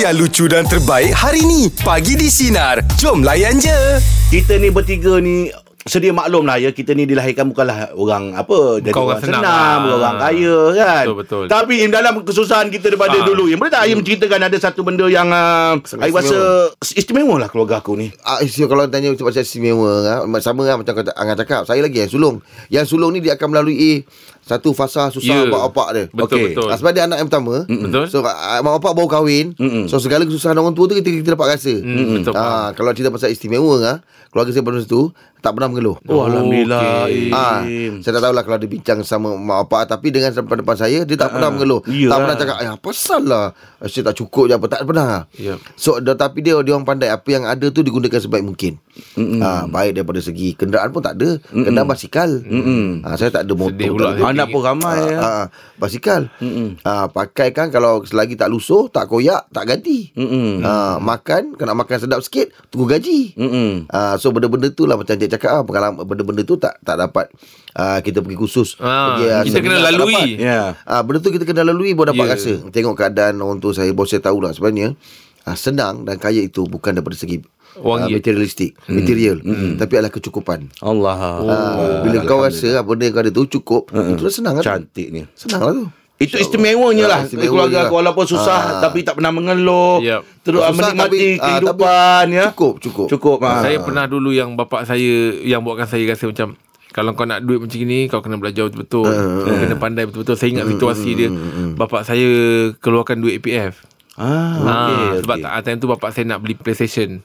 yang lucu dan terbaik hari ni. Pagi di Sinar. Jom layan je. Kita ni bertiga ni sedia maklum lah ya kita ni dilahirkan bukanlah orang apa jadi Bukan orang, orang senang senang, lah. orang kaya kan Betul, betul. tapi Im dalam kesusahan kita daripada Ah. dulu Im boleh tak Im ceritakan ada satu benda yang uh, Sangat Aim rasa istimewa lah keluarga aku ni Ah, istimewa kalau tanya macam istimewa ah, sama lah macam kata Angah cakap saya lagi yang sulung yang sulung ni dia akan melalui satu fasa Ya. susah mak bapak dia Betul Okey. betul. Ah, sebab dia anak yang pertama Betul. so ah, mak bapak baru kahwin Mm-mm. so segala kesusahan orang tua tu kita, kita dapat rasa Hmm, betul. Ah, kalau cerita pasal istimewa ah, keluarga saya pada masa tu tak pernah mengeluh oh, Alhamdulillah okey. Ah, Im. saya tak tahulah kalau dia bincang sama mak bapak tapi dengan depan-depan saya dia tak pernah mengeluh. Iyalah. Tak pernah cakap, "Eh, apa salah? Saya tak cukup je apa." Tak pernah. Ya. So dah- tapi dia dia orang pandai apa yang ada tu digunakan sebaik mungkin. Ah, baik daripada segi kenderaan pun tak ada. Kenderaan basikal. Ah, saya tak ada motor. Sedih pula anak pun ramai ya Ah, ah, basikal. Ah, pakai kan kalau selagi tak lusuh, tak koyak, tak ganti. Mm-mm. Ah, makan, kena makan sedap sikit, tunggu gaji. Mm-mm. Ah, so benda-benda tu lah macam dia cakap ah, pengalaman benda-benda tu tak tak dapat ah, kita pergi khusus. Ah, pergi, kita kena lalui. dapat. Ya. Ah, benda tu kita kena lalui baru dapat Ya. rasa. Tengok keadaan orang tua saya, baru saya tahulah sebenarnya ah, senang dan kaya itu bukan daripada segi Wang ah, ye. materialistik, material, tapi adalah kecukupan. Allah Ah, bila kau rasa ah, benda kau ada tu cukup, itu dah senang kan? cantik ni Senang lah tu. Itu istimewanya lah Ah, istimewa Keluarga lah. aku walaupun susah Ah. Tapi tak pernah mengeluh Yep. Terus ah, Susah menikmati tapi, kehidupan ya Cukup, cukup. Cukup ah. Saya pernah dulu yang bapak saya yang buatkan saya rasa macam kalau kau nak duit macam ni kau kena belajar betul-betul. Kau kena pandai betul-betul. Saya ingat situasi dia bapak saya keluarkan duit APF. Ah, Ah, okey, sebab tak time tu bapak saya nak beli PlayStation.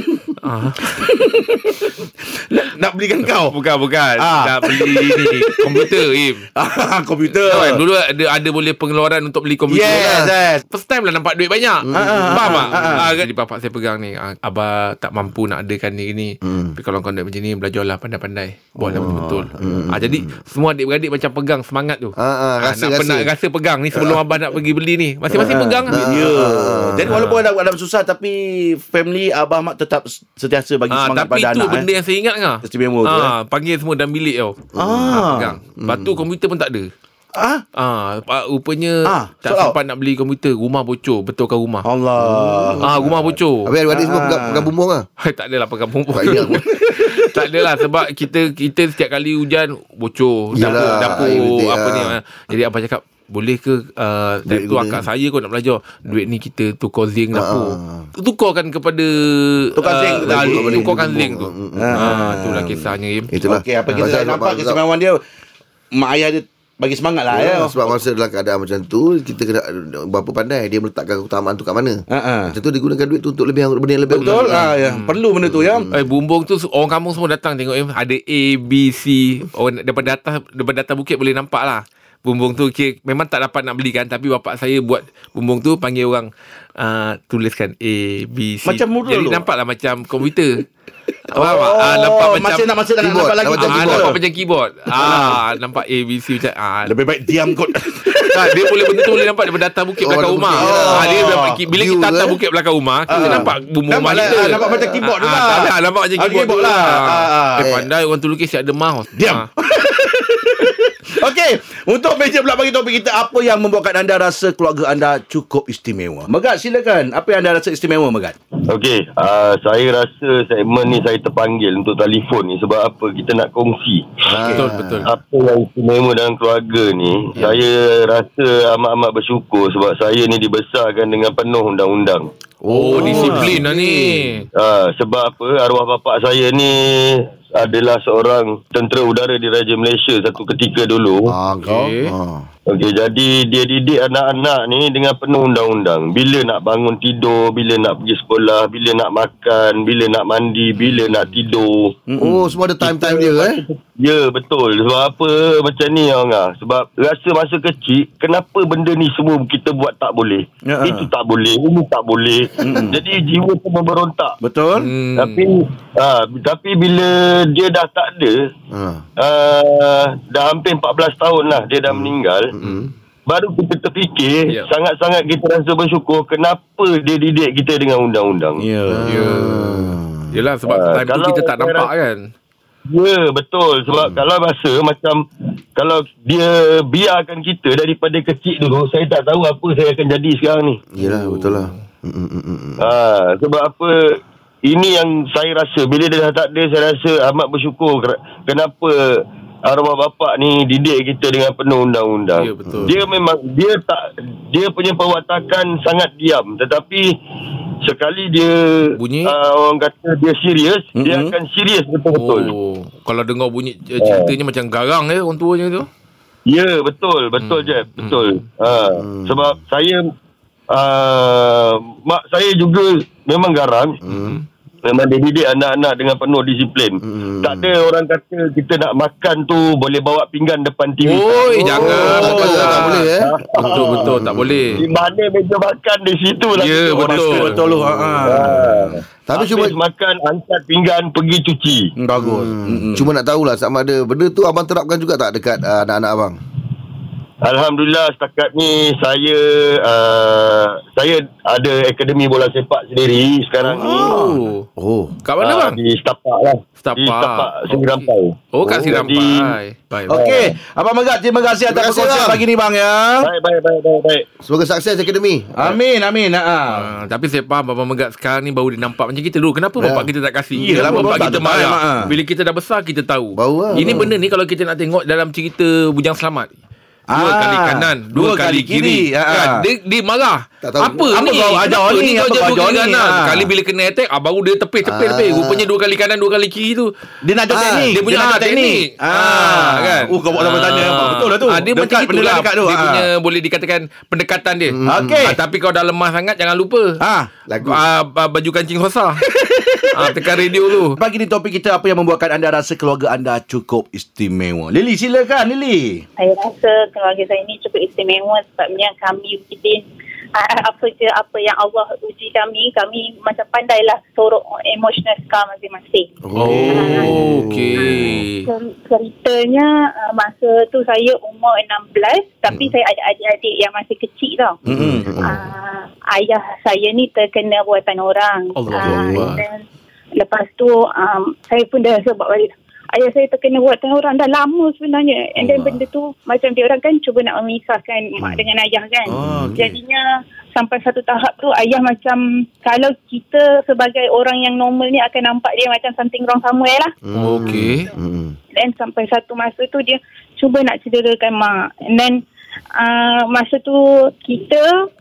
ah. Nak belikan kau? Bukan bukan. Ah. Nak beli ni Komputer Im. Ah, Komputer. Kan, Dulu ada ada boleh pengeluaran Untuk beli komputer Yes, lah. yes. First time lah nampak duit banyak. Ah, Faham tak? ah, ah. Ah, kan? Jadi bapak saya pegang ni ah, Abah tak mampu nak adakan ni ni. Tapi kalau kau duit macam ni Belajarlah pandai-pandai. Buatlah betul-betul. Ah, Jadi semua adik-beradik macam pegang semangat tu. Ah, ah, rasa- nak, rasa. Nak rasa. pegang ni Sebelum abah nak pergi beli ni. Masing-masing pegang lah. Ya. Jadi walaupun ada ada susah tapi family abah mak tetap sentiasa bagi Ah, semangat tapi pada tu anak. benda eh. yang saya ingat ngah. Istimewa tu, Ah, panggil semua dalam bilik tau. Ah. pegang. Lepas tu komputer pun tak ada. Ah, Ah, pa- rupanya Ah, tak soal. sempat nak beli komputer, rumah bocor, betulkan rumah. Allah. Ah, rumah bocor. Habis adik semua pegang, pegang bumbung lah. tak adalah pegang bumbung. Tak tak adalah sebab kita kita setiap kali hujan bocor dapur Yalah, dapur betik, apa ni. ah. ah. Jadi abang cakap boleh ke uh, Duit tu akak saya kot nak belajar duit ni kita tukar zinc dapur Ah. tukarkan kepada Tukar zinc, ah, tukar tukarkan bumbung. zinc tu mm, ah itulah kisahnya Im Itulah. Okey, apa kita Pasal- nampak kesemangat dia mak ayah dia bagi semangat lah ya. Ya, sebab masa dalam keadaan macam tu kita kena berapa pandai dia meletakkan keutamaan tu kat mana. Ha ah. Macam tu dia gunakan duit tu untuk lebih benda yang lebih Betul ah ya. Perlu benda tu ya. Eh bumbung tu orang kampung semua datang tengok Im ada A B C orang daripada atas daripada atas bukit boleh nampak lah. Bumbung tu kira, memang tak dapat nak belikan tapi bapak saya buat bumbung tu panggil orang uh, tuliskan A B C. Macam mural Jadi tu? nampaklah macam komputer. Oh, Faham? Ah, nampak macam masa nak masa nak keyboard, nampak lagi nampak macam ah, keyboard. nampak macam keyboard. Ah, nampak A B C macam ah. Lebih baik diam kot. Tak, dia boleh benda tu boleh nampak daripada atas bukit Oh, belakang rumah. bukit. Ah, dia dapat, bila View kita atas eh. bukit belakang rumah, kita Ah. nampak bumbung Nampak rumah lah, kita. ah, nampak macam keyboard tu Ah, lah. ah, nampak macam Ah, keyboard, keyboard tu lah. Ah, ah. Eh, pandai orang tu lukis siap ada mouse. Diam. Ah. Okey, untuk meja pula bagi topik kita apa yang membuatkan anda rasa keluarga anda cukup istimewa? Megat silakan. Apa yang anda rasa istimewa Megat? Okey, uh, saya rasa segmen ni saya terpanggil untuk telefon ni sebab apa kita nak kongsi. Betul, betul. Apa yang istimewa dalam keluarga ni, ya. saya rasa amat-amat bersyukur sebab saya ni dibesarkan dengan penuh undang-undang. Oh, disiplin lah ni. Uh, sebab apa, arwah bapak saya ni adalah seorang tentera udara di Raja Malaysia satu ketika dulu. Ah, kau. Ah. Okey, jadi dia didik anak-anak ni dengan penuh undang-undang. Bila nak bangun tidur, bila nak pergi sekolah, bila nak makan, bila nak mandi, bila nak tidur. Oh, semua ada time-time dia eh. Ya, betul. Sebab apa macam ni orang ah. Sebab rasa masa kecil, kenapa benda ni semua kita buat tak boleh? Ya. Itu tak boleh, ini tak boleh. Jadi jiwa tu memberontak. Betul? Hmm. Tapi ha, tapi bila dia dah tak ada, Ha. uh, dah hampir 14 tahun lah dia dah meninggal. Hmm. Baru kita terfikir Ya. Sangat-sangat kita rasa bersyukur Kenapa dia didik kita dengan undang-undang Ya. Ya. Yelah sebab Ah, time tu kita tak nampak rasa- kan. Ya betul Sebab hmm. kalau rasa macam Kalau dia biarkan kita Daripada kecil dulu Saya tak tahu apa saya akan jadi sekarang ni Yelah, betul lah. Ha, sebab apa ini yang saya rasa bila dia dah tak ada saya rasa amat bersyukur kenapa arwah bapak ni didik kita dengan penuh undang-undang. Ya, betul. Dia memang dia tak dia punya perwatakan sangat diam tetapi sekali dia Bunyi? Uh, orang kata dia serius mm-hmm. dia akan serius betul-betul. Oh, kalau dengar bunyi eh, ceritanya macam garang eh orang tuanya tu. Ya betul betul Hmm. je betul. Ha sebab saya uh, mak saya juga memang garang. Hmm. Memang dia didik anak-anak dengan penuh disiplin. Hmm. Tak ada orang kata kita nak makan tu boleh bawa pinggan depan TV. Oi, jangan. tak boleh, Pasal. tak boleh, eh. Betul betul tak boleh. Di mana meja makan di situ lah. Ya, betul. kata. Betul lu. Ha. ha. Ha. Tapi Habis cuma- makan angkat pinggan pergi cuci. Hmm, Bagus. Hmm. Cuma nak tahulah sama ada benda tu abang terapkan juga tak dekat uh, anak-anak abang? Alhamdulillah setakat ni saya uh, saya ada akademi bola sepak sendiri sekarang ni. Oh. Oh. Kat mana Ah, bang? Di Setapak lah. Setapak. Di Setapak Seri Okey. Rampai. Oh, kat Oh, Seri jadi- Rampai. Baik. Okey, Abang Megat terima kasih atas perkongsian pagi ni bang ya. Baik, baik, baik, baik, baik. Semoga sukses akademi. Amin, amin. Ha. Ah, tapi saya faham Abang Megat sekarang ni baru dia nampak macam kita dulu. Kenapa Ya. bapak kita tak kasih? Kenapa bapak bapak kita marah? ah. Bila kita dah besar kita tahu. Baru lah. Ini benda ni kalau kita nak tengok dalam cerita Bujang Selamat. Dua Ah, kali kanan, dua, dua kali, kali kiri. kiri. Ah, Kan? ah. Dia, dia marah. Tak tahu. Apa, Apa ni? kau ajar ni? kau Apa ajar kau dua ajar kali ni? kanan? Ah. Kali bila kena attack, ah, baru dia tepis, Ah. tepis. Rupanya dua kali kanan, dua kali kiri tu. Dia nak ajar Ah, teknik. dia punya nak ajar ajar teknik. Ah, kan? Oh, kau buat tanya. Ah. Betul lah tu. Ah, dia Dekat, macam itulah. dekat tu. Dia Ah. punya boleh dikatakan pendekatan dia. Okey. Ah, tapi kau dah lemah sangat, jangan lupa. Ah. Lagu. Ah, ba- baju kancing sosa. ah, tekan radio tu. Pagi ni topik kita apa yang membuatkan anda rasa keluarga anda cukup istimewa. Lily silakan Lily. Saya rasa keluarga saya ni cukup istimewa sebabnya kami within uh, apa je apa yang Allah uji kami, kami macam pandailah sorok emotional scar masing-masing. Oh, okey. Cer- Ceritanya uh, masa tu saya umur 16 tapi saya ada adik-adik yang masih kecil tau. Hmm. Uh, ayah saya ni terkena buatan orang. Allah Ah, Allah. dan lepas tu um, saya pun dah sebab balik. Ayah saya terkena buatan orang dah lama sebenarnya. And then Allah. benda tu macam dia orang kan cuba nak memisahkan mak dengan ayah kan. Oh, okey. Jadinya sampai satu tahap tu ayah macam kalau kita sebagai orang yang normal ni akan nampak dia macam something wrong somewhere lah. Okey. Hmm. Dan sampai satu masa tu dia cuba nak cederakan mak. And then uh, masa tu kita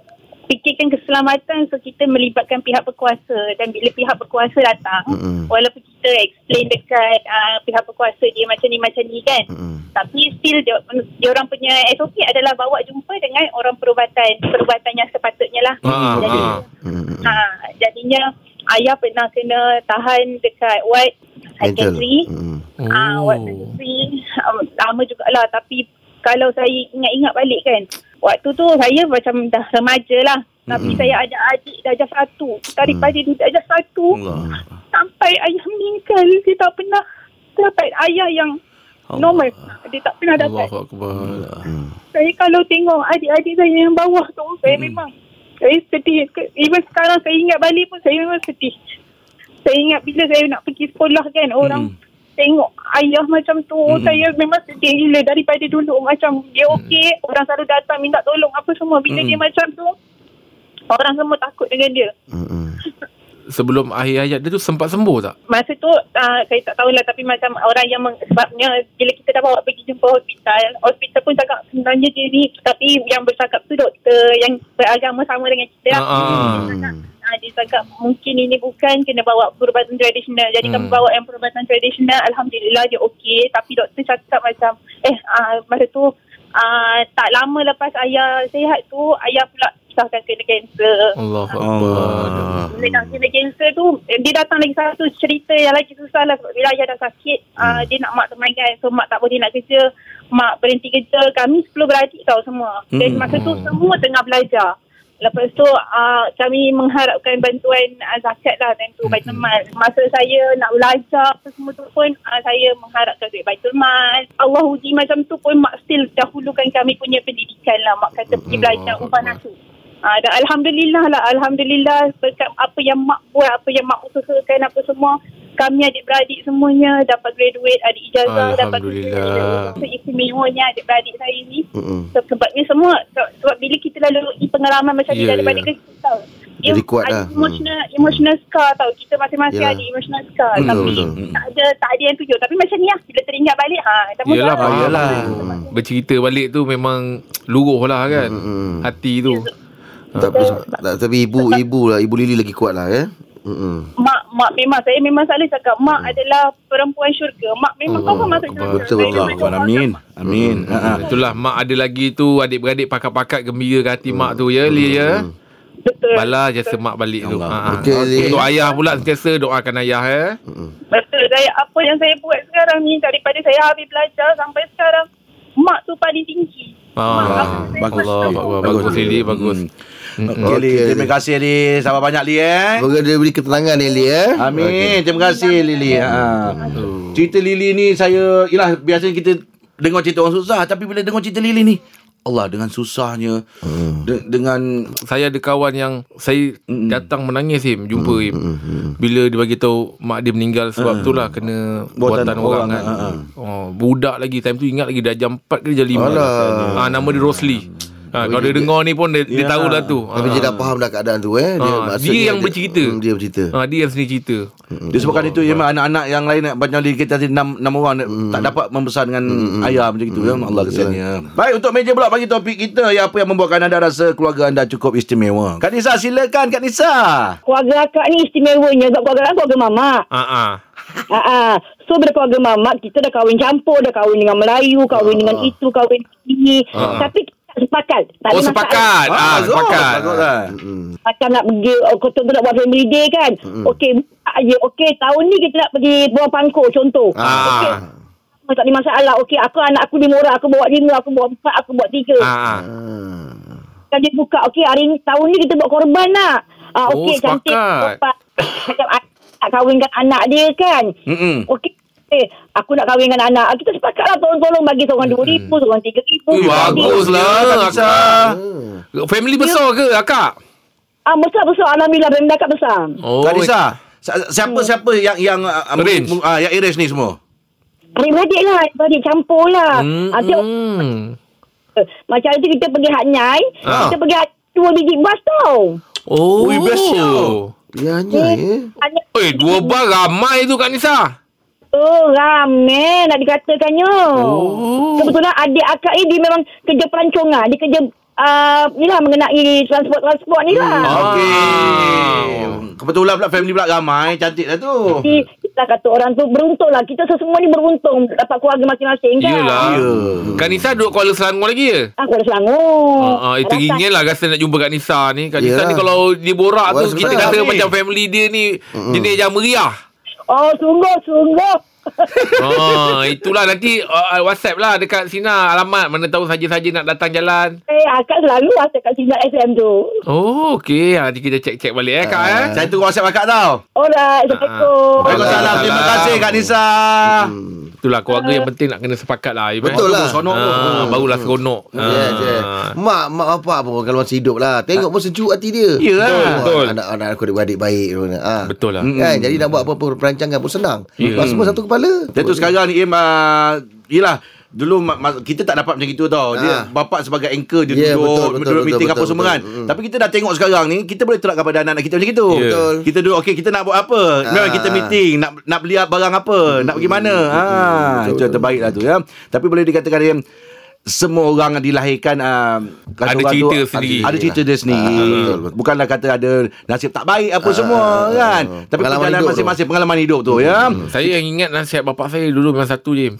fikirkan keselamatan so kita melibatkan pihak berkuasa dan bila pihak berkuasa datang Mm-mm. walaupun kita explain dekat uh, pihak berkuasa dia macam ni macam ni kan Mm-mm. tapi still dia, dia orang punya SOP adalah bawa jumpa dengan orang perubatan perubatan yang sepatutnya lah Ah, jadi ah. Ha, jadinya ayah pernah kena tahan dekat ward psychiatry Mm. Ah, Oh. waktu tu um, lama jugalah tapi kalau saya ingat-ingat balik kan waktu tu saya macam dah remaja lah tapi Mm-mm. saya ada adik darjah satu. Daripada dia darjah satu. Allah. sampai ayah meninggal. Dia tak pernah dapat ayah yang normal. Dia tak pernah dapat. Allahu akbar. saya kalau tengok adik-adik saya yang bawah tu saya memang saya sedih even sekarang saya ingat balik pun saya memang sedih saya ingat bila saya nak pergi sekolah kan orang tengok ayah macam tu saya memang sedih gila. Daripada dulu macam dia okey orang selalu datang minta tolong apa semua. Bila dia macam tu orang semua takut dengan dia Mm-mm. Sebelum akhir hayat dia tu sempat sembuh tak? masa tu uh, saya tak tahulah tapi macam orang yang meng, sebabnya bila kita dah bawa pergi jumpa hospital hospital pun cakap sebenarnya dia ni tapi yang bercakap tu doktor yang beragama sama dengan kita. Ah. Dia cakap, dia cakap mungkin ini bukan kena bawa perubatan tradisional jadi kami Hmm. bawa yang perubatan tradisional Alhamdulillah dia okey tapi doktor cakap macam eh uh, masa tu uh, tak lama lepas ayah sihat tu ayah pula sahkan kena kanser Allah. akbar. bila dah kena kanser tu eh, dia datang lagi satu cerita yang lagi susah lah bila ayah dah sakit. Hmm. uh, dia nak mak temankan so mak tak boleh nak kerja. Mak berhenti kerja kami 10 beradik tau semua. Dan Hmm. masa tu semua tengah belajar. Lepas tu uh, kami mengharapkan bantuan uh, zakat lah time tu Baitul Mal. Masa saya nak belajar apa semua tu pun uh, saya mengharapkan duit Baitul Mal. Allah uji macam tu pun mak still dahulukan kami punya pendidikan lah. Mak kata pergi belajar upah nafsu Ah, dan Alhamdulillah lah Alhamdulillah berkat apa yang mak buat Apa yang mak usahakan apa semua Kami adik-beradik semuanya Dapat graduate Adik ijazah Dapat Alhamdulillah. Itu istimewanya adik-beradik saya ni Mm-mm. so, Sebabnya semua se- Sebab bila kita lalui pengalaman macam ni Ya, Daripada ya. kecil tau Jadi kuat lah. Emotional, emotional scar tau. Kita masing-masing Yalah. ada emotional scar. Betul, tapi betul. tak ada tak ada yang tujuh. Tapi macam ni lah. Bila teringat balik, ha, dah mula Yelah lah. yelah. tu. Bercerita balik tu memang luruh lah kan Hati tu Tapi, tak, tapi ibu ibu lah ibu Lili lagi kuat lah ya. Mm-mm. Mak, mak memang saya memang selalu cakap mak adalah perempuan syurga. Mak memang kau masuk syurga. Betul, memang Allah amin. Amin. Ha, ha. Itulah mak ada lagi tu Adik-beradik pakat-pakat Gembira ke hati mak tu ya Li ya Betul. Bala jasa mak balik tu ha. Okey, Li. Untuk ayah pula Sentiasa doakan ayah ya Betul. Saya, apa yang saya buat sekarang ni daripada saya habis belajar sampai sekarang, mak tu paling tinggi. Ah, bagus. Allah, bagus, bagus Lili, bagus. Okey, Li. Okey, Terima Li. kasih, Li. Sabar banyak, Li, eh. Semoga dia beri ketenangan ni Li ya. Amin. Terima kasih Lili. Ha. Cerita Lili ni saya yalah biasanya kita dengar cerita orang susah tapi bila dengar cerita Lili ni Allah dengan susahnya de- dengan Saya ada kawan yang saya datang menangis Im, jumpa Im. Bila dia bagi tahu mak dia meninggal sebab tu lah kena Buatan buatan, orang, orang, kan. ha, ha. Oh, budak lagi time tu ingat lagi dah jam 4 ke jam 5. Alah. Ah nama dia Rosli. Ha, kalau dia dengar ni pun dia, dia Ya. tahu lah tu. Tapi Ah. dia dah faham dah keadaan tu eh. Ah, maksudnya dia yang bercerita. Hmm, dia bercerita. Ha, dia yang sendiri cerita. disebabkan itu ya anak-anak yang lain macam Lili kita enam, enam orang tak dapat membesar dengan ayah macam itu ya Allah kesiannya. Baik untuk meja pula bagi topik kita ya apa yang membuatkan anda rasa keluarga anda cukup istimewa. Kak Nisa silakan Kak Nisa. Keluarga akak ni istimewanya sebab keluarga akak keluarga mamak. Ha ah. Ha ah. So bila keluarga mamak kita dah kahwin campur, dah kahwin dengan Melayu, kahwin dengan itu, kahwin ini. Tapi kita tak sepakat. Tak Oh sepakat. Ah, bagus, sepakat. Lah. masalah. Macam nak pergi oh, Kota tu nak buat family day kan. Okey, buka je. Okey, tahun ni kita nak pergi buang pangkor contoh. Okey. Ah. Tak ada masalah. Okey, aku anak aku lima orang. Aku bawa lima, aku bawa empat, aku bawa tiga. Ah. Kan dia buka Okey hari ni Tahun ni kita buat korban nak ah, Oh, Okey cantik sepakat. korban. Macam anak nak kahwinkan anak dia kan Mm-mm. Okey Eh, aku nak kahwinkan anak. Kita sepakat lah tolong-tolong bagi seorang dua ribu, seorang tiga ribu. Eh, bagus lah akak. Family besar ke akak? Ah, besar-besar. Alhamdulillah, family akak besar. Oh. Kak Nisa. si- Siapa siapa yang yang uh, Arrange. uh, yang arrange ni semua? Adik-beradik lah, adik campur lah. Hmm. Ah, hmm. macam tu kita pergi Hatnyai, Ah. kita pergi Hat- dua biji bas tau. Oh. Ui, best tau. Ya eh. Hanya- Eh, dua bar ramai tu Kak Nisa. Oh, ramai nak dikatakannya. Oh. Kebetulan adik akak ni dia memang kerja pelancongan. Dia kerja uh, ni lah mengenai transport-transport ni lah. Ah. Okey. Kebetulan pula family pula ramai, cantik lah tu. Jadi kita kata orang tu beruntung lah. Kita semua ni beruntung dapat keluarga masing-masing kan. Yelah. Ya. Kak Nisa duduk Kuala Selangor lagi ke? Aku ada Selangor. Ah, ah, itu Rasa- ingin lah rasa nak jumpa Kak Nisa ni. Kak Nisa Yelah. ni kalau dia borak Wah, tu kita kata ni. macam family dia ni jenis yang meriah. 啊，成哥，成哥。ah, itulah nanti uh, WhatsApp lah dekat Sina alamat mana tahu saja-saja nak datang jalan. eh, akak selalu lah kat Sinar SM tu. Oh, okey. Ha, nanti kita cek-cek balik eh Kak eh. Saya tunggu WhatsApp akak tau. Alright, Assalamualaikum. Waalaikumsalam. Terima kasih Kak Nisa. Itulah keluarga yang penting nak kena sepakat lah. Ibu. Betul lah. Seronok tu. Ah, barulah seronok. Yes, yes. Mak, mak bapak pun kalau masih hidup lah. Tengok pun sejuk hati dia. Yelah. Oh, Betul. Anak-anak aku adik-beradik baik. Ah. Betul lah. Kan? Jadi nak buat apa-apa perancangan pun senang. Ya. Sebab semua satu kepala. Dia tu sekarang ni Im uh, Yelah Dulu ma- ma- kita tak dapat macam itu tau Dia Ah. bapak sebagai anchor Dia Ya, duduk betul, betul, Duduk betul, meeting betul, apa semua betul. kan Mm. Tapi kita dah tengok sekarang ni Kita boleh terapkan pada anak-anak kita macam itu Ya. Betul. Kita duduk Okay kita nak buat apa Memang Ah. kita meeting Nak nak beli barang apa Nak pergi mana ha, Itu yang terbaik lah tu ya Tapi boleh dikatakan Im semua orang dilahirkan uh, Ada cerita tu, sendiri. Ada cerita dia sendiri betul, betul. Bukanlah kata ada Nasib tak baik apa semua kan Tapi Pengalaman perjalanan hidup tu. masing-masing Pengalaman hidup tu ya Saya yang ingat nasihat bapak saya dulu memang satu je.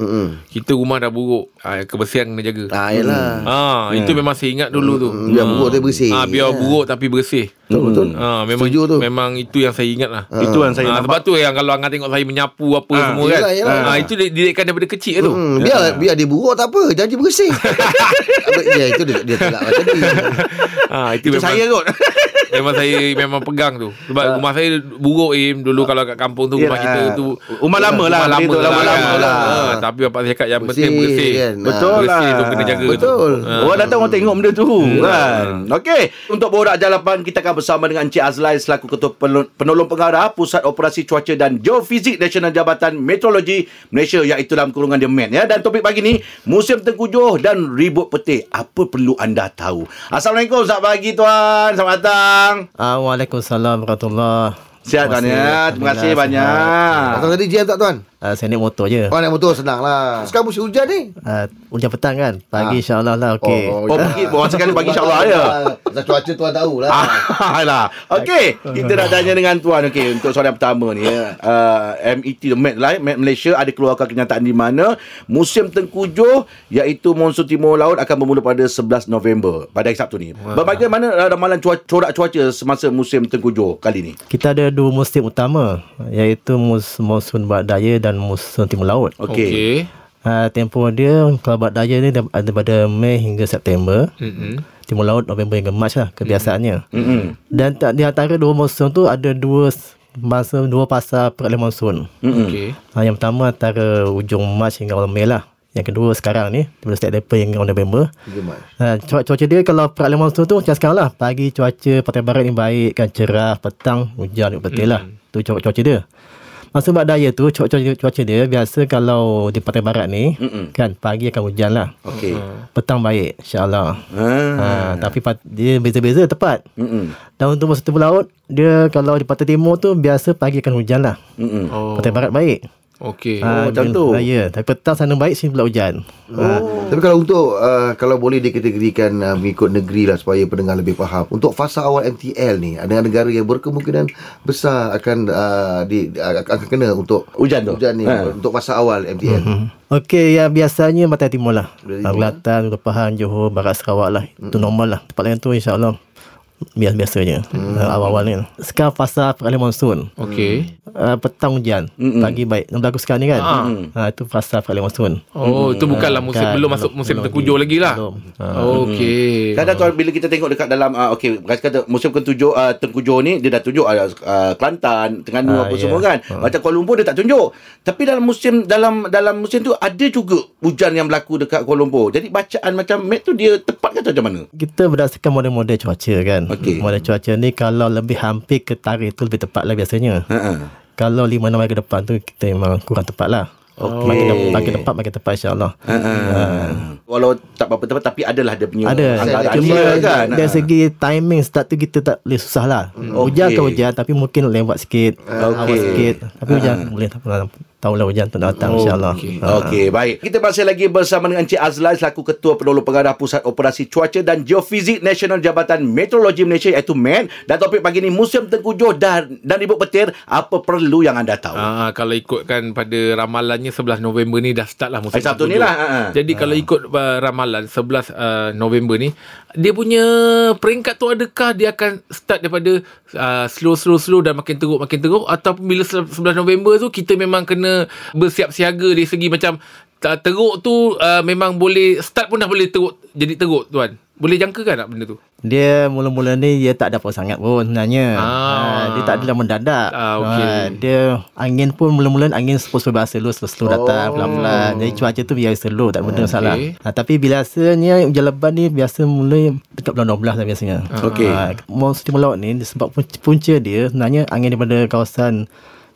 Kita rumah dah buruk. Ah, kebersihan kena jaga. Ah, yelah. Ah, itu memang saya ingat dulu tu. Hmm, biar buruk tapi bersih. Ah, biar Ya. buruk tapi bersih. Betul, betul. Ah, memang Setuju tu. memang itu yang saya ingat lah. Itu yang saya Ah, sebab nampak tu yang kalau Angah tengok saya menyapu apa Ah, semua kan. yelah, yelah. Ah, itu dididikan daripada kecil tu. Hmm, biar biar dia buruk tak apa, janji bersih. Ya itu dia dia tak macam ni. Ah, itu, Itu memang, saya kot memang saya memang pegang tu. Sebab rumah saya buruk Im dulu kalau kat kampung tu rumah Yelah. kita tu Rumah lama lah, Rumah lama lah, lama- kan. lah. Ah, tapi bapak saya cakap yang penting Bersih, bersih. kan. Betul bersih lah. tu kena jaga tu. Betul. Ah. Orang datang orang tengok benda tu kan. Okey, untuk borak jalapan kita akan bersama dengan Encik Azlai selaku Ketua Penol- Penolong Pengarah Pusat Operasi Cuaca dan Geofizik Nasional Jabatan Meteorologi Malaysia iaitu dalam kurungan dia MEN ya. Dan topik pagi ni musim tengkujuh dan ribut petir. Apa perlu anda tahu? Assalamualaikum, selamat pagi tuan. Selamat datang. Bang. Ah, Waalaikumsalam warahmatullahi Sihat tuan ya. Terima kasih banyak. Datang tadi jam tak tuan? Uh, saya naik motor je. Oh naik motor senang lah Sekarang musim hujan ni Uh, hujan petang kan? Pagi Ah. insyaAllah lah okey. Oh, Oh, pergi buat sekali pagi insya-Allah ya. Pasal cuaca tuan tahu lah Ah, lah. Okey, kita nak tanya dengan tuan okey untuk soalan pertama ni ya. Uh, MET Met lah, Met Malaysia ada keluarkan kenyataan di mana musim tengkujuh iaitu monsun timur laut akan bermula pada 11 November pada hari Sabtu ni. Bagaimana uh, ramalan cuaca, corak cuaca semasa musim tengkujuh kali ni? Kita ada dua musim utama iaitu mus, monsun barat daya dan musim timur laut. Okey. Okey. Uh, tempoh dia kalau barat daya ni dia ada pada Mei hingga September. Mm-mm. Timur laut November hingga Mac lah kebiasaannya. Mm-mm. Dan tak, di antara dua musim tu ada dua masa dua fasa peralihan monsun. Mm-mm. Okey. Ha, yang pertama antara ujung Mac hingga awal Mei lah. Yang kedua sekarang ni daripada September hingga awal November. Ha, cuaca, cuaca dia kalau peralihan monsun tu macam sekarang lah. Pagi cuaca pantai barat ni baik kan cerah, petang hujan betul lah. Tu cuaca, cuaca dia. Masa barat daya tu cuaca, cuaca, dia biasa kalau di pantai barat ni Mm-mm. kan pagi akan hujan lah. Okey. Petang baik insyaAllah. Ah. Ha, tapi pat- dia beza-beza tepat. Mm-mm. Dan untuk masa timur laut, dia kalau di pantai timur tu biasa pagi akan hujan lah. Mm-mm. Oh. Pantai barat baik. Okey. Oh, macam tu. ah, ya, tapi petang sana baik sini pula hujan. oh. Tapi kalau untuk uh, Kalau boleh dikategorikan uh, Mengikut negeri lah Supaya pendengar lebih faham Untuk fasa awal MTL ni Ada negara yang berkemungkinan Besar akan uh, di, uh, Akan kena untuk Hujan tu? Hujan ni Ha. Untuk fasa awal MTL Hmm. Okey, ya biasanya pantai timur lah. Ah, Kelantan, Hulu Pahang, Johor, Barat Sarawak lah. Itu normal lah. Tempat lain tu insyaAllah biasa-biasanya. Hmm. awal-awal ni. Sekarang fasa peralihan monsun. Okey. Uh, petang hujan. Mm-mm. Pagi baik. Yang berlaku sekarang ni kan. Ah. Ah, itu fasa peralihan monsun. Oh, itu bukanlah musim Kan, belum masuk musim tengkujuh lagi lah. Belum. Okey. Kadang tuan bila kita tengok dekat dalam uh, okey kata musim ketujuh uh, tengkujuh ni dia dah tunjuk uh, uh, Kelantan, Terengganu Ah, apa ya. semua kan. Macam Kuala Lumpur dia tak tunjuk. Tapi dalam musim dalam dalam musim tu ada juga hujan yang berlaku dekat Kuala Lumpur. Jadi bacaan macam Mac tu dia tepat ke atau macam mana? Kita berdasarkan model-model cuaca kan. Okey. Model cuaca ni kalau lebih hampir ke tarikh tu lebih tepat lah biasanya. Ha Kalau 5-6 hari ke depan tu kita memang kurang tepat lah. Okey. Makin, de- makin tepat makin tepat insyaAllah. Ha. Walau tak berapa tepat tapi adalah dia punya Ada. anggaran Cuma dia kan. dari segi timing start tu kita tak boleh susah lah. Hujan ke Okey. hujan tapi mungkin lewat sikit. Awal Okey. sikit. Tapi hujan boleh tak apa. Tahulah hujan tu datang insyaAllah. Ha. Okey, baik. Kita masih lagi bersama dengan Encik Azlan selaku Ketua Penolong Pengarah Pusat Operasi Cuaca dan Geofizik Nasional Jabatan Meteorologi Malaysia iaitu MEN. Dan topik pagi ni musim tengkujuh dan dan ribut petir, apa perlu yang anda tahu? Ah, kalau ikutkan pada ramalannya 11 November ni dah start lah musim Hari Sabtu ni tengkujuh. lah, ah, ah. Jadi kalau ikut uh, ramalan 11 uh, November ni dia punya peringkat tu adakah dia akan start daripada uh, slow slow slow dan makin teruk makin teruk ataupun bila 11 November tu kita memang kena bersiap siaga dari segi macam uh, teruk tu uh, memang boleh start pun dah boleh teruk jadi teruk tuan. Boleh jangkakan tak benda tu? Dia mula-mula ni dia tak ada apa sangat pun sebenarnya. Ah. Ha, dia tak adalah mendadak. Ah, okey. Ha, dia angin pun mula-mula angin slow-slow biasa slow slow datang pelan-pelan. Jadi cuaca tu biasa slow tak benda masalah. Ha, tapi biasanya hujan lebat ni biasa mula dekat bulan 12 lah biasanya. Okey. Ha, monsun timur laut ni sebab punca dia sebenarnya angin daripada kawasan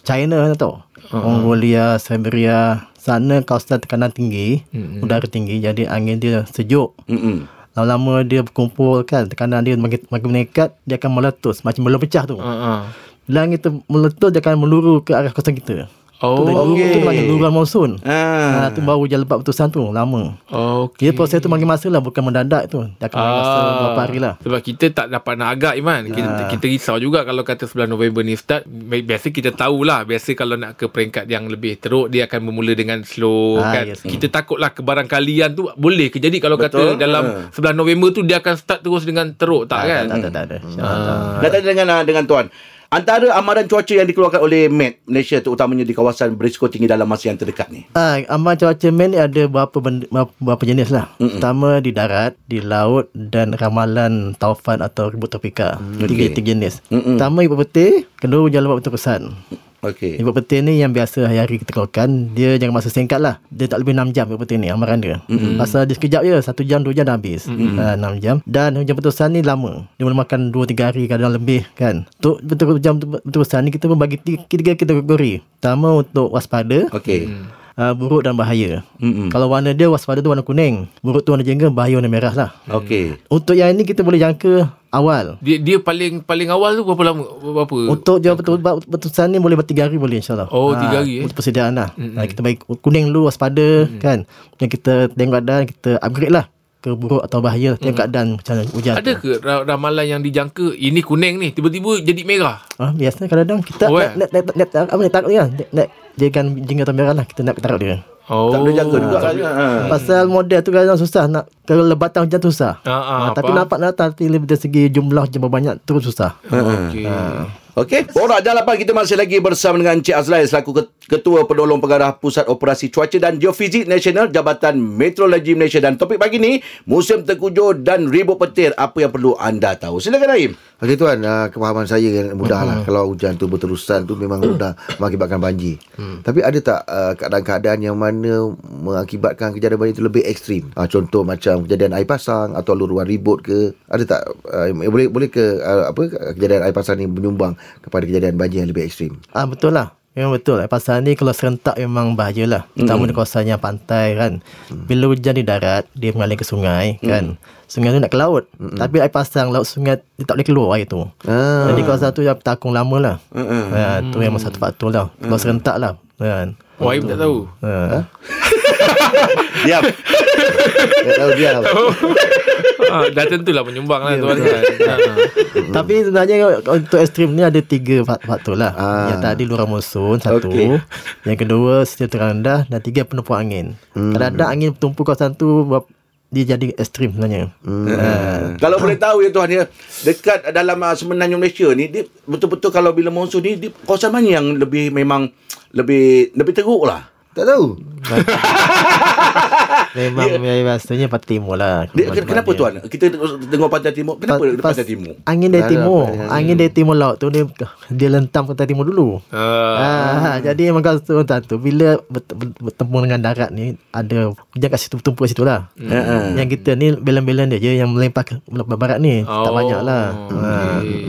China tau. Mongolia, Siberia, sana kawasan tekanan tinggi, udara tinggi jadi angin dia sejuk. Mm-mm. Lama-lama dia berkumpul kan Tekanan dia makin, makin meningkat Dia akan meletus Macam belum pecah tu Ha ah. Bila angin tu meletus Dia akan meluru ke arah kawasan kita Oh, Tu okey. Itu panggil luruan monsun Ah. ha, Tu baru hujan lebat betusan tu Lama Okey. Dia proses tu makin masa lah Bukan mendadak tu Dia akan ambil masa beberapa hari lah Sebab kita tak dapat nak agak Iman kita, Ah. kita risau juga Kalau kata 11 November ni start bi- Biasa kita tahulah Biasa kalau nak ke peringkat yang lebih teruk Dia akan bermula dengan slow Ah, kan yes. Kita takutlah kebarangkalian tu Boleh ke jadi Kalau Betul. kata dalam Ah. 11 November tu Dia akan start terus dengan teruk tak kan Tak, tak, tak ada InsyaAllah tak. Nak tanya dengan ah, dengan tuan. Antara amaran cuaca yang dikeluarkan oleh Met Malaysia terutamanya di kawasan berisiko tinggi dalam masa yang terdekat ni. Ah, amal cuaca man ni ada berapa benda, berapa, jenis lah. Mm-mm. Pertama di darat, di laut dan ramalan taufan atau ribut tropika. Mm, tiga, tiga jenis. Mm-mm. Pertama ribut petir, kedua hujan lebat berterusan. Okey. Ribut petir ni yang biasa hari-hari kita keluarkan, dia jangan masa singkat lah. Dia tak lebih 6 jam ribut petir ni, amaran dia. Mm-hmm. Pasal dia sekejap je, 1 jam, 2 jam dah habis. Mm-hmm. Uh, 6 jam. Dan hujan berterusan ni lama. Dia boleh makan 2-3 hari kadang lebih kan. Untuk betul hujan berterusan ni kita membagi tiga, tiga kategori. Pertama untuk waspada. Okey. Uh, buruk dan bahaya. Mm-mm. Kalau warna dia waspada tu warna kuning, buruk tu warna jengkel, bahaya warna merah lah. Okey. Untuk yang ini kita boleh jangka awal. Dia dia paling paling awal tu berapa lama? Berapa? Untuk jawab betul keputusan ni boleh bertiga hari boleh insyaAllah. Oh, tiga hari, eh? Untuk persediaan lah. Mm-hmm. kita bagi kuning dulu waspada mm-hmm. kan. Yang kita tengok keadaan, kita upgrade lah ke buruk atau bahaya. Tengok keadaan macam mana hujan. Ada ke ra- ramalan yang dijangka ini kuning ni tiba-tiba jadi merah? Ah, biasanya kadang-kadang kita Oh, oh, eh? nak, nak, nak, nak, apa ni taruh dia. Nak, nak jadikan jingga atau merah lah. Kita nak taruh dia. Oh. Tak boleh jaga juga kan. Ha. Pasal model tu kadang susah nak kelebatan hujan tu susah. Ah, ah, Ah, tapi nampak nak tapi lebih dari segi jumlah jumlah banyak terus susah. Okey. Okey. Borak Jalapan kita masih lagi bersama dengan Encik Azlai selaku Ket- Ketua Penolong Pengarah Pusat Operasi Cuaca dan Geofizik Nasional Jabatan Meteorologi Malaysia dan topik pagi ni musim tengkujuh dan ribut petir apa yang perlu anda tahu. Silakan Rahim. Okey tuan, uh, kefahaman saya yang mudah lah. Kalau hujan tu berterusan tu memang mudah mengakibatkan banjir. Tapi ada tak uh, keadaan-keadaan yang mana mengakibatkan kejadian banjir itu lebih ekstrim? Uh, contoh macam kejadian air pasang atau luruan ribut ke? Ada tak uh, boleh boleh ke uh, apa kejadian air pasang ni menyumbang kepada kejadian banjir yang lebih ekstrim? Ah betul lah. Memang betul. Eh, Pasal ni kalau serentak memang bahaya lah. Terutama di kawasan yang pantai kan. Bila hujan di darat, dia mengalir ke sungai kan. Sungai tu nak ke laut. Tapi air pasang, laut sungai, dia tak boleh keluar air tu. Ah. Jadi kawasan tu yang bertakung lama lah. Ha, tu memang satu faktor lah. Kalau serentak lah. Kan. Oh, Aim tak tahu. Ha. Diam. Tak tahu dia. ah, dah tentulah menyumbang lah tuan kan. Ah. Tapi sebenarnya untuk ekstrim ni ada tiga fak- faktor lah. Ah. Yang tadi luar monsun satu. Okey. Yang kedua sistem terang rendah dan tiga penumpuan angin. Hmm. Kadang-kadang angin bertumpuk kawasan tu dia jadi ekstrim sebenarnya. Hmm. Ha. Kalau boleh tahu ya tuan ya dekat dalam uh, semenanjung Malaysia ni dia betul-betul kalau bila monsun ni dia, kawasan mana yang lebih memang lebih lebih teruk lah. Tak tahu. Memang yeah. biasanya pantai timur lah. Dia, kenapa tuan? Kita tengok pantai timur. Kenapa Pa- pantai timur? Angin dari Ada timur. Angin dari timur laut tu dia dia lentam pantai timur dulu. Ah. Ah, jadi memang kalau tuan tu bila ber- ber- bertemu dengan darat ni ada hujan kat situ tumpuk kat situ lah. Hmm. Yang kita ni belan-belan dia je yang melempah ke barat ni. tak Oh, banyak lah. Ha.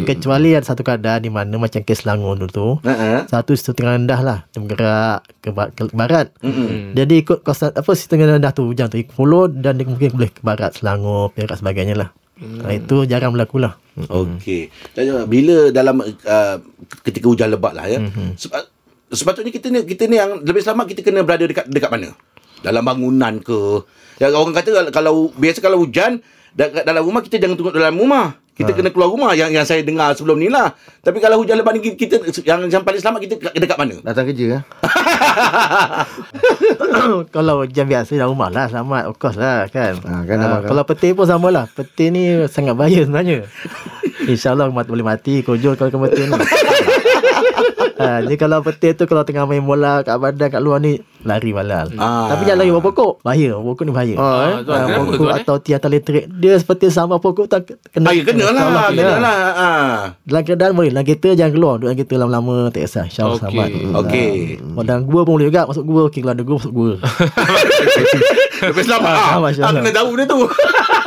Kecuali ada satu keadaan di mana macam kes Selangor dulu tu. Ha. Satu situ tengah rendah lah. Dia bergerak ke, ke barat. Mm-mm. Jadi ikut kawasan apa situ tengah rendah tu hujan ikut follow dan dia mungkin boleh ke barat Selangor, Perak sebagainya lah. Ha, itu jarang berlaku lah. Okey. Tanya bila dalam uh, ketika hujan lebat lah ya. Mm-hmm. Sep- sepatutnya kita ni kita ni yang lebih selamat kita kena berada dekat dekat mana? Dalam bangunan ke? Ya orang kata kalau- kalau biasa kalau hujan dekat dalam rumah kita jangan tunggu dalam rumah. Kita kena keluar rumah yang yang saya dengar sebelum ni lah. Tapi kalau hujan lebat ni kita yang yang paling selamat kita dekat, dekat mana? Datang kerja ah. kalau hujan biasa dalam rumah lah selamat of course lah kan. Ah, kan, abang, kan? kalau petir pun sama lah. Petir ni sangat bahaya sebenarnya. InsyaAllah mat boleh mati kojol kalau kena petir ni. ha, jadi kalau petir tu kalau tengah main bola kat badan kat luar ni lari balal. Ah. Tapi jangan lari bawah pokok. Bahaya. Pokok ni bahaya. Oh, eh? Ah, tuan, Ah, kenapa pokok tuan, eh? atau tiang tali elektrik Dia seperti sama pokok tak kena Ah, ya, kena lah, InsyaAllah kena lah. Ha. Dalam keadaan boleh Dalam kereta jangan keluar Duduk dalam kereta lama-lama Tak kisah InsyaAllah Okey. selamat Okey. Ah, Dalam gua pun boleh juga Masuk gua Okey kalau ada gua masuk gua Lebih selamat. Ah, Ah, ah, kena tahu dia tu.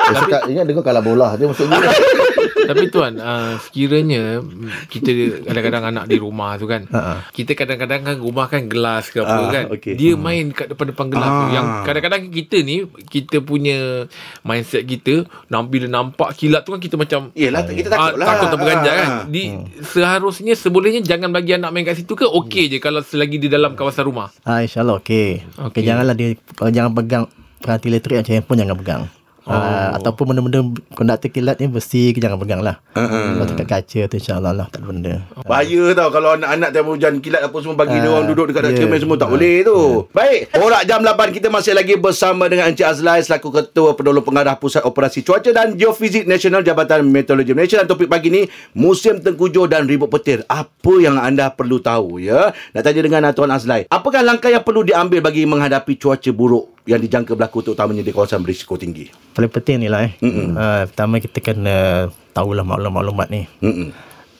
Sekat, ingat dengar kalah bola dia masuk gol. Tapi tuan, uh, sekiranya kita kadang-kadang anak di rumah tu kan. Ha-ha. Kita kadang-kadang kan rumah kan gelas ke apa Ah, kan. okey. Dia main kat depan-depan gelas tu. Ah. Yang kadang-kadang kita ni kita punya mindset kita bila nampak kilat tu kan kita macam Yelah, kita Ah, takut lah. takut terpeganjat Ah. kan di seharusnya sebolehnya jangan bagi anak main kat situ ke okey je kalau selagi di dalam kawasan rumah Ah, InsyaAllah okey. Okey. Okay. janganlah dia kalau jangan pegang perhati elektrik macam handphone jangan pegang. Oh. Uh, ataupun benda-benda konduktor kilat ni besi ke jangan pegang lah. Uh-uh. Kalau dekat kaca tu insyaAllah lah tak ada benda. Bahaya tau kalau anak-anak time hujan kilat apa semua bagi Ah, dia orang duduk dekat yeah. cermin semua tak boleh tu. Baik, borak jam 8 kita masih lagi bersama dengan Encik Azlai selaku Ketua Penolong Pengarah Pusat Operasi Cuaca dan Geofizik Nasional Jabatan Meteorologi Malaysia dan topik pagi ni musim tengkujuh dan ribut petir. Apa yang anda perlu tahu ya? Nak tanya dengan uh, Tuan Azlai. Apakah langkah yang perlu diambil bagi menghadapi cuaca buruk yang dijangka berlaku terutamanya di kawasan berisiko tinggi? Paling penting ni lah eh. Uh, pertama kita kena tahulah maklumat-maklumat ni. Mm-mm.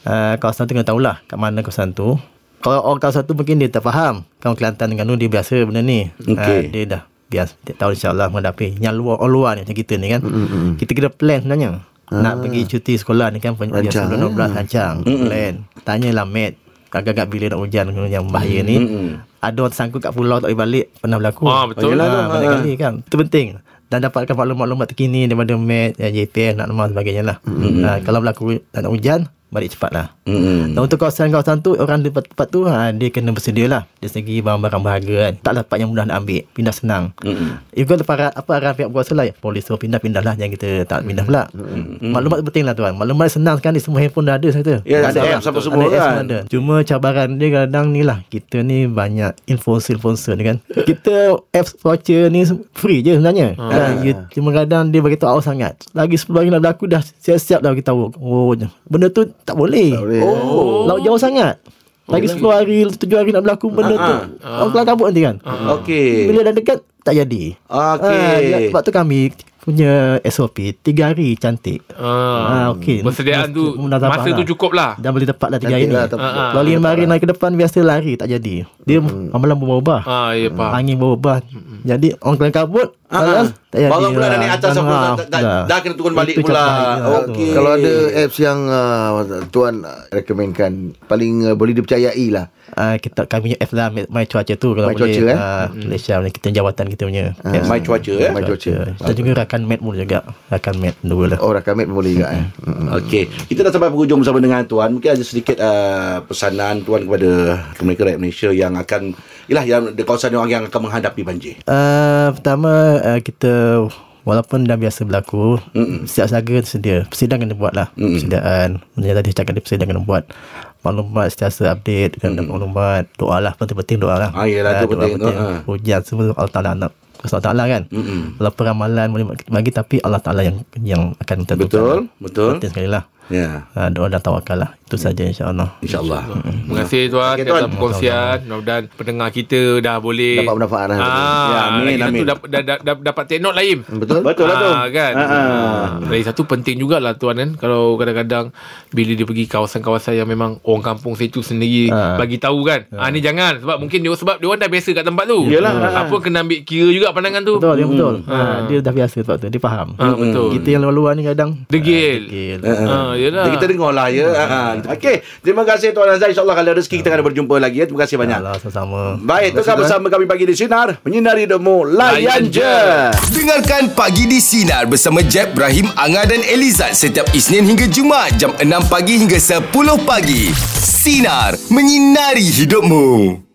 Uh, kawasan tu kena tahulah kat mana kawasan tu. Kalau orang kawasan tu mungkin dia tak faham. Kawan Kelantan dengan dia biasa benda ni. Ah, dia dah biasa dia tahu insyaAllah menghadapi. Yang luar, orang luar ni macam kita ni kan. Mm-hmm. Kita kena plan sebenarnya. Nak pergi cuti sekolah ni kan Rancang, biasa 12 rancang. Plan. Tanyalah mat. Agak-agak bila nak hujan yang bahaya ni. Mm-mm. Ada orang tersangkut kat pulau tak boleh balik pernah berlaku. Ah, betul. Yelah, Yelah tu, banyak ah. kali kan. Itu penting. Dan dapatkan maklumat-maklumat terkini daripada MET, eh, JPN, nak nama sebagainya lah. Mm-hmm. Ha, kalau berlaku tak nak hujan, balik cepat lah. Mm-mm. Dan untuk kawasan-kawasan tu orang di tempat-tempat tu ha, dia kena bersedia lah dari segi barang-barang berharga kan. Tak dapat yang mudah nak ambil, pindah senang. Mm-hmm. Juga para apa arahan pihak berkuasa lah, polis tu pindah-pindah lah jangan kita tak pindah pula. Mm-hmm. Maklumat penting lah tuan. Maklumat senang sekarang ni semua handphone dah ada saya kata. Ya, ada Dah apps apa semua ada kan. Ada. Cuma cabaran dia kadang ni lah kita ni banyak influencer-influencer ni kan. Kita apps voucher ni free je sebenarnya. Kan? You, cuma kadang dia bagi tahu awal sangat. Lagi 10 hari nak berlaku dah siap-siap dah beritahu. Oh, benda tu tak boleh. Tak boleh. Oh. Laut jauh sangat. Lagi 10 hari, 7 hari nak berlaku benda tu. Orang kelam kabut nanti kan. Okey. Bila dah dekat, tak jadi. Okey. Ah, sebab tu kami punya SOP 3 hari cantik. Ah, Ah, okey. Persediaan tu masa tu lah. cukup lah. Dah boleh tepat dah 3 hari ni. lah. Ah, ah. Kalau 5 hari naik ke depan, biasa lari. Tak jadi. Dia amalan berubah. Ah, ya faham. Angin berubah. Jadi orang kelam kabut, Ah, malas, tak jadi. Barang pula dah lah. naik atas Dan, ah, dah- dah- dah. dah kena turun balik pula. dia. Okey. Kalau ada apps yang uh, tuan uh, rekomenkan paling uh, boleh dipercayai lah. Ah, kita kami F lah My cuaca tu kalau My boleh Cuaca, eh? ah, Malaysia ni kita jawatan kita punya apps. My cuaca eh. My cuaca. Kita juga rakan mat pun juga Rakan mat dua lah Oh rakamet pun boleh juga eh. Okey, kita dah sampai penghujung bersama dengan tuan. Mungkin ada sedikit uh, pesanan tuan kepada mereka rakyat Malaysia yang akan ialah yang di kawasan orang yang akan menghadapi banjir. uh, Pertama uh, kita Walaupun dah biasa berlaku Mm-mm. Setiap saga sedia Persidangan kena buat lah Mm-mm. Persediaan Benda yang tadi cakap dia persidangan kena buat Maklumat setiasa update Dan maklumat Doa lah Penting-penting doa lah Ah, yelah, tu doa penting. Ah. Hujan semua Allah Ta'ala nak Allah Ta'ala kan Mm-mm. Walaupun ramalan boleh bagi Tapi Allah Ta'ala yang Yang akan tentukan Betul, betul. Penting sekali lah Ya. uh, Doa dan tawakal lah Itu saja insyaAllah InsyaAllah. Terima kasih tuan okay, tuan. atas perkongsian. Mudah-mudahan pendengar kita dah boleh Dapat manfaat lah. Ah, Ya, amin, amin. dapat da, da, da, dapat take note lain. Betul? Betul lah tu. Ah, kan. Ah, ah. Ah. Lagi satu penting jugalah tuan kan kalau kadang-kadang bila dia pergi kawasan-kawasan yang memang orang kampung situ sendiri Ah. bagi tahu kan. Ah ni jangan sebab mungkin dia sebab dia orang dah biasa kat tempat tu. Yalah, ah. Apa kena ambil kira juga pandangan tu. Betul dia betul ha, Dia dah biasa sebab tu Dia faham Ah, betul. Kita yang luar-luar ni kadang Degil. Degil Ah, yalah. Jadi kita dengar lah ya. Ha. Okey, terima kasih Tuan Azhar. InsyaAllah kalau rezeki kita akan berjumpa lagi ya. Terima kasih banyak. Allah sama-sama Baik, teruskan bersama kami pagi di Sinar. Menyinari demo. Layan Layan je. Dengarkan Pagi di Sinar bersama Jeb, Ibrahim, Anga dan Elizad setiap Isnin hingga Jumaat jam 6 pagi hingga 10 pagi. Sinar. Menyinari hidupmu.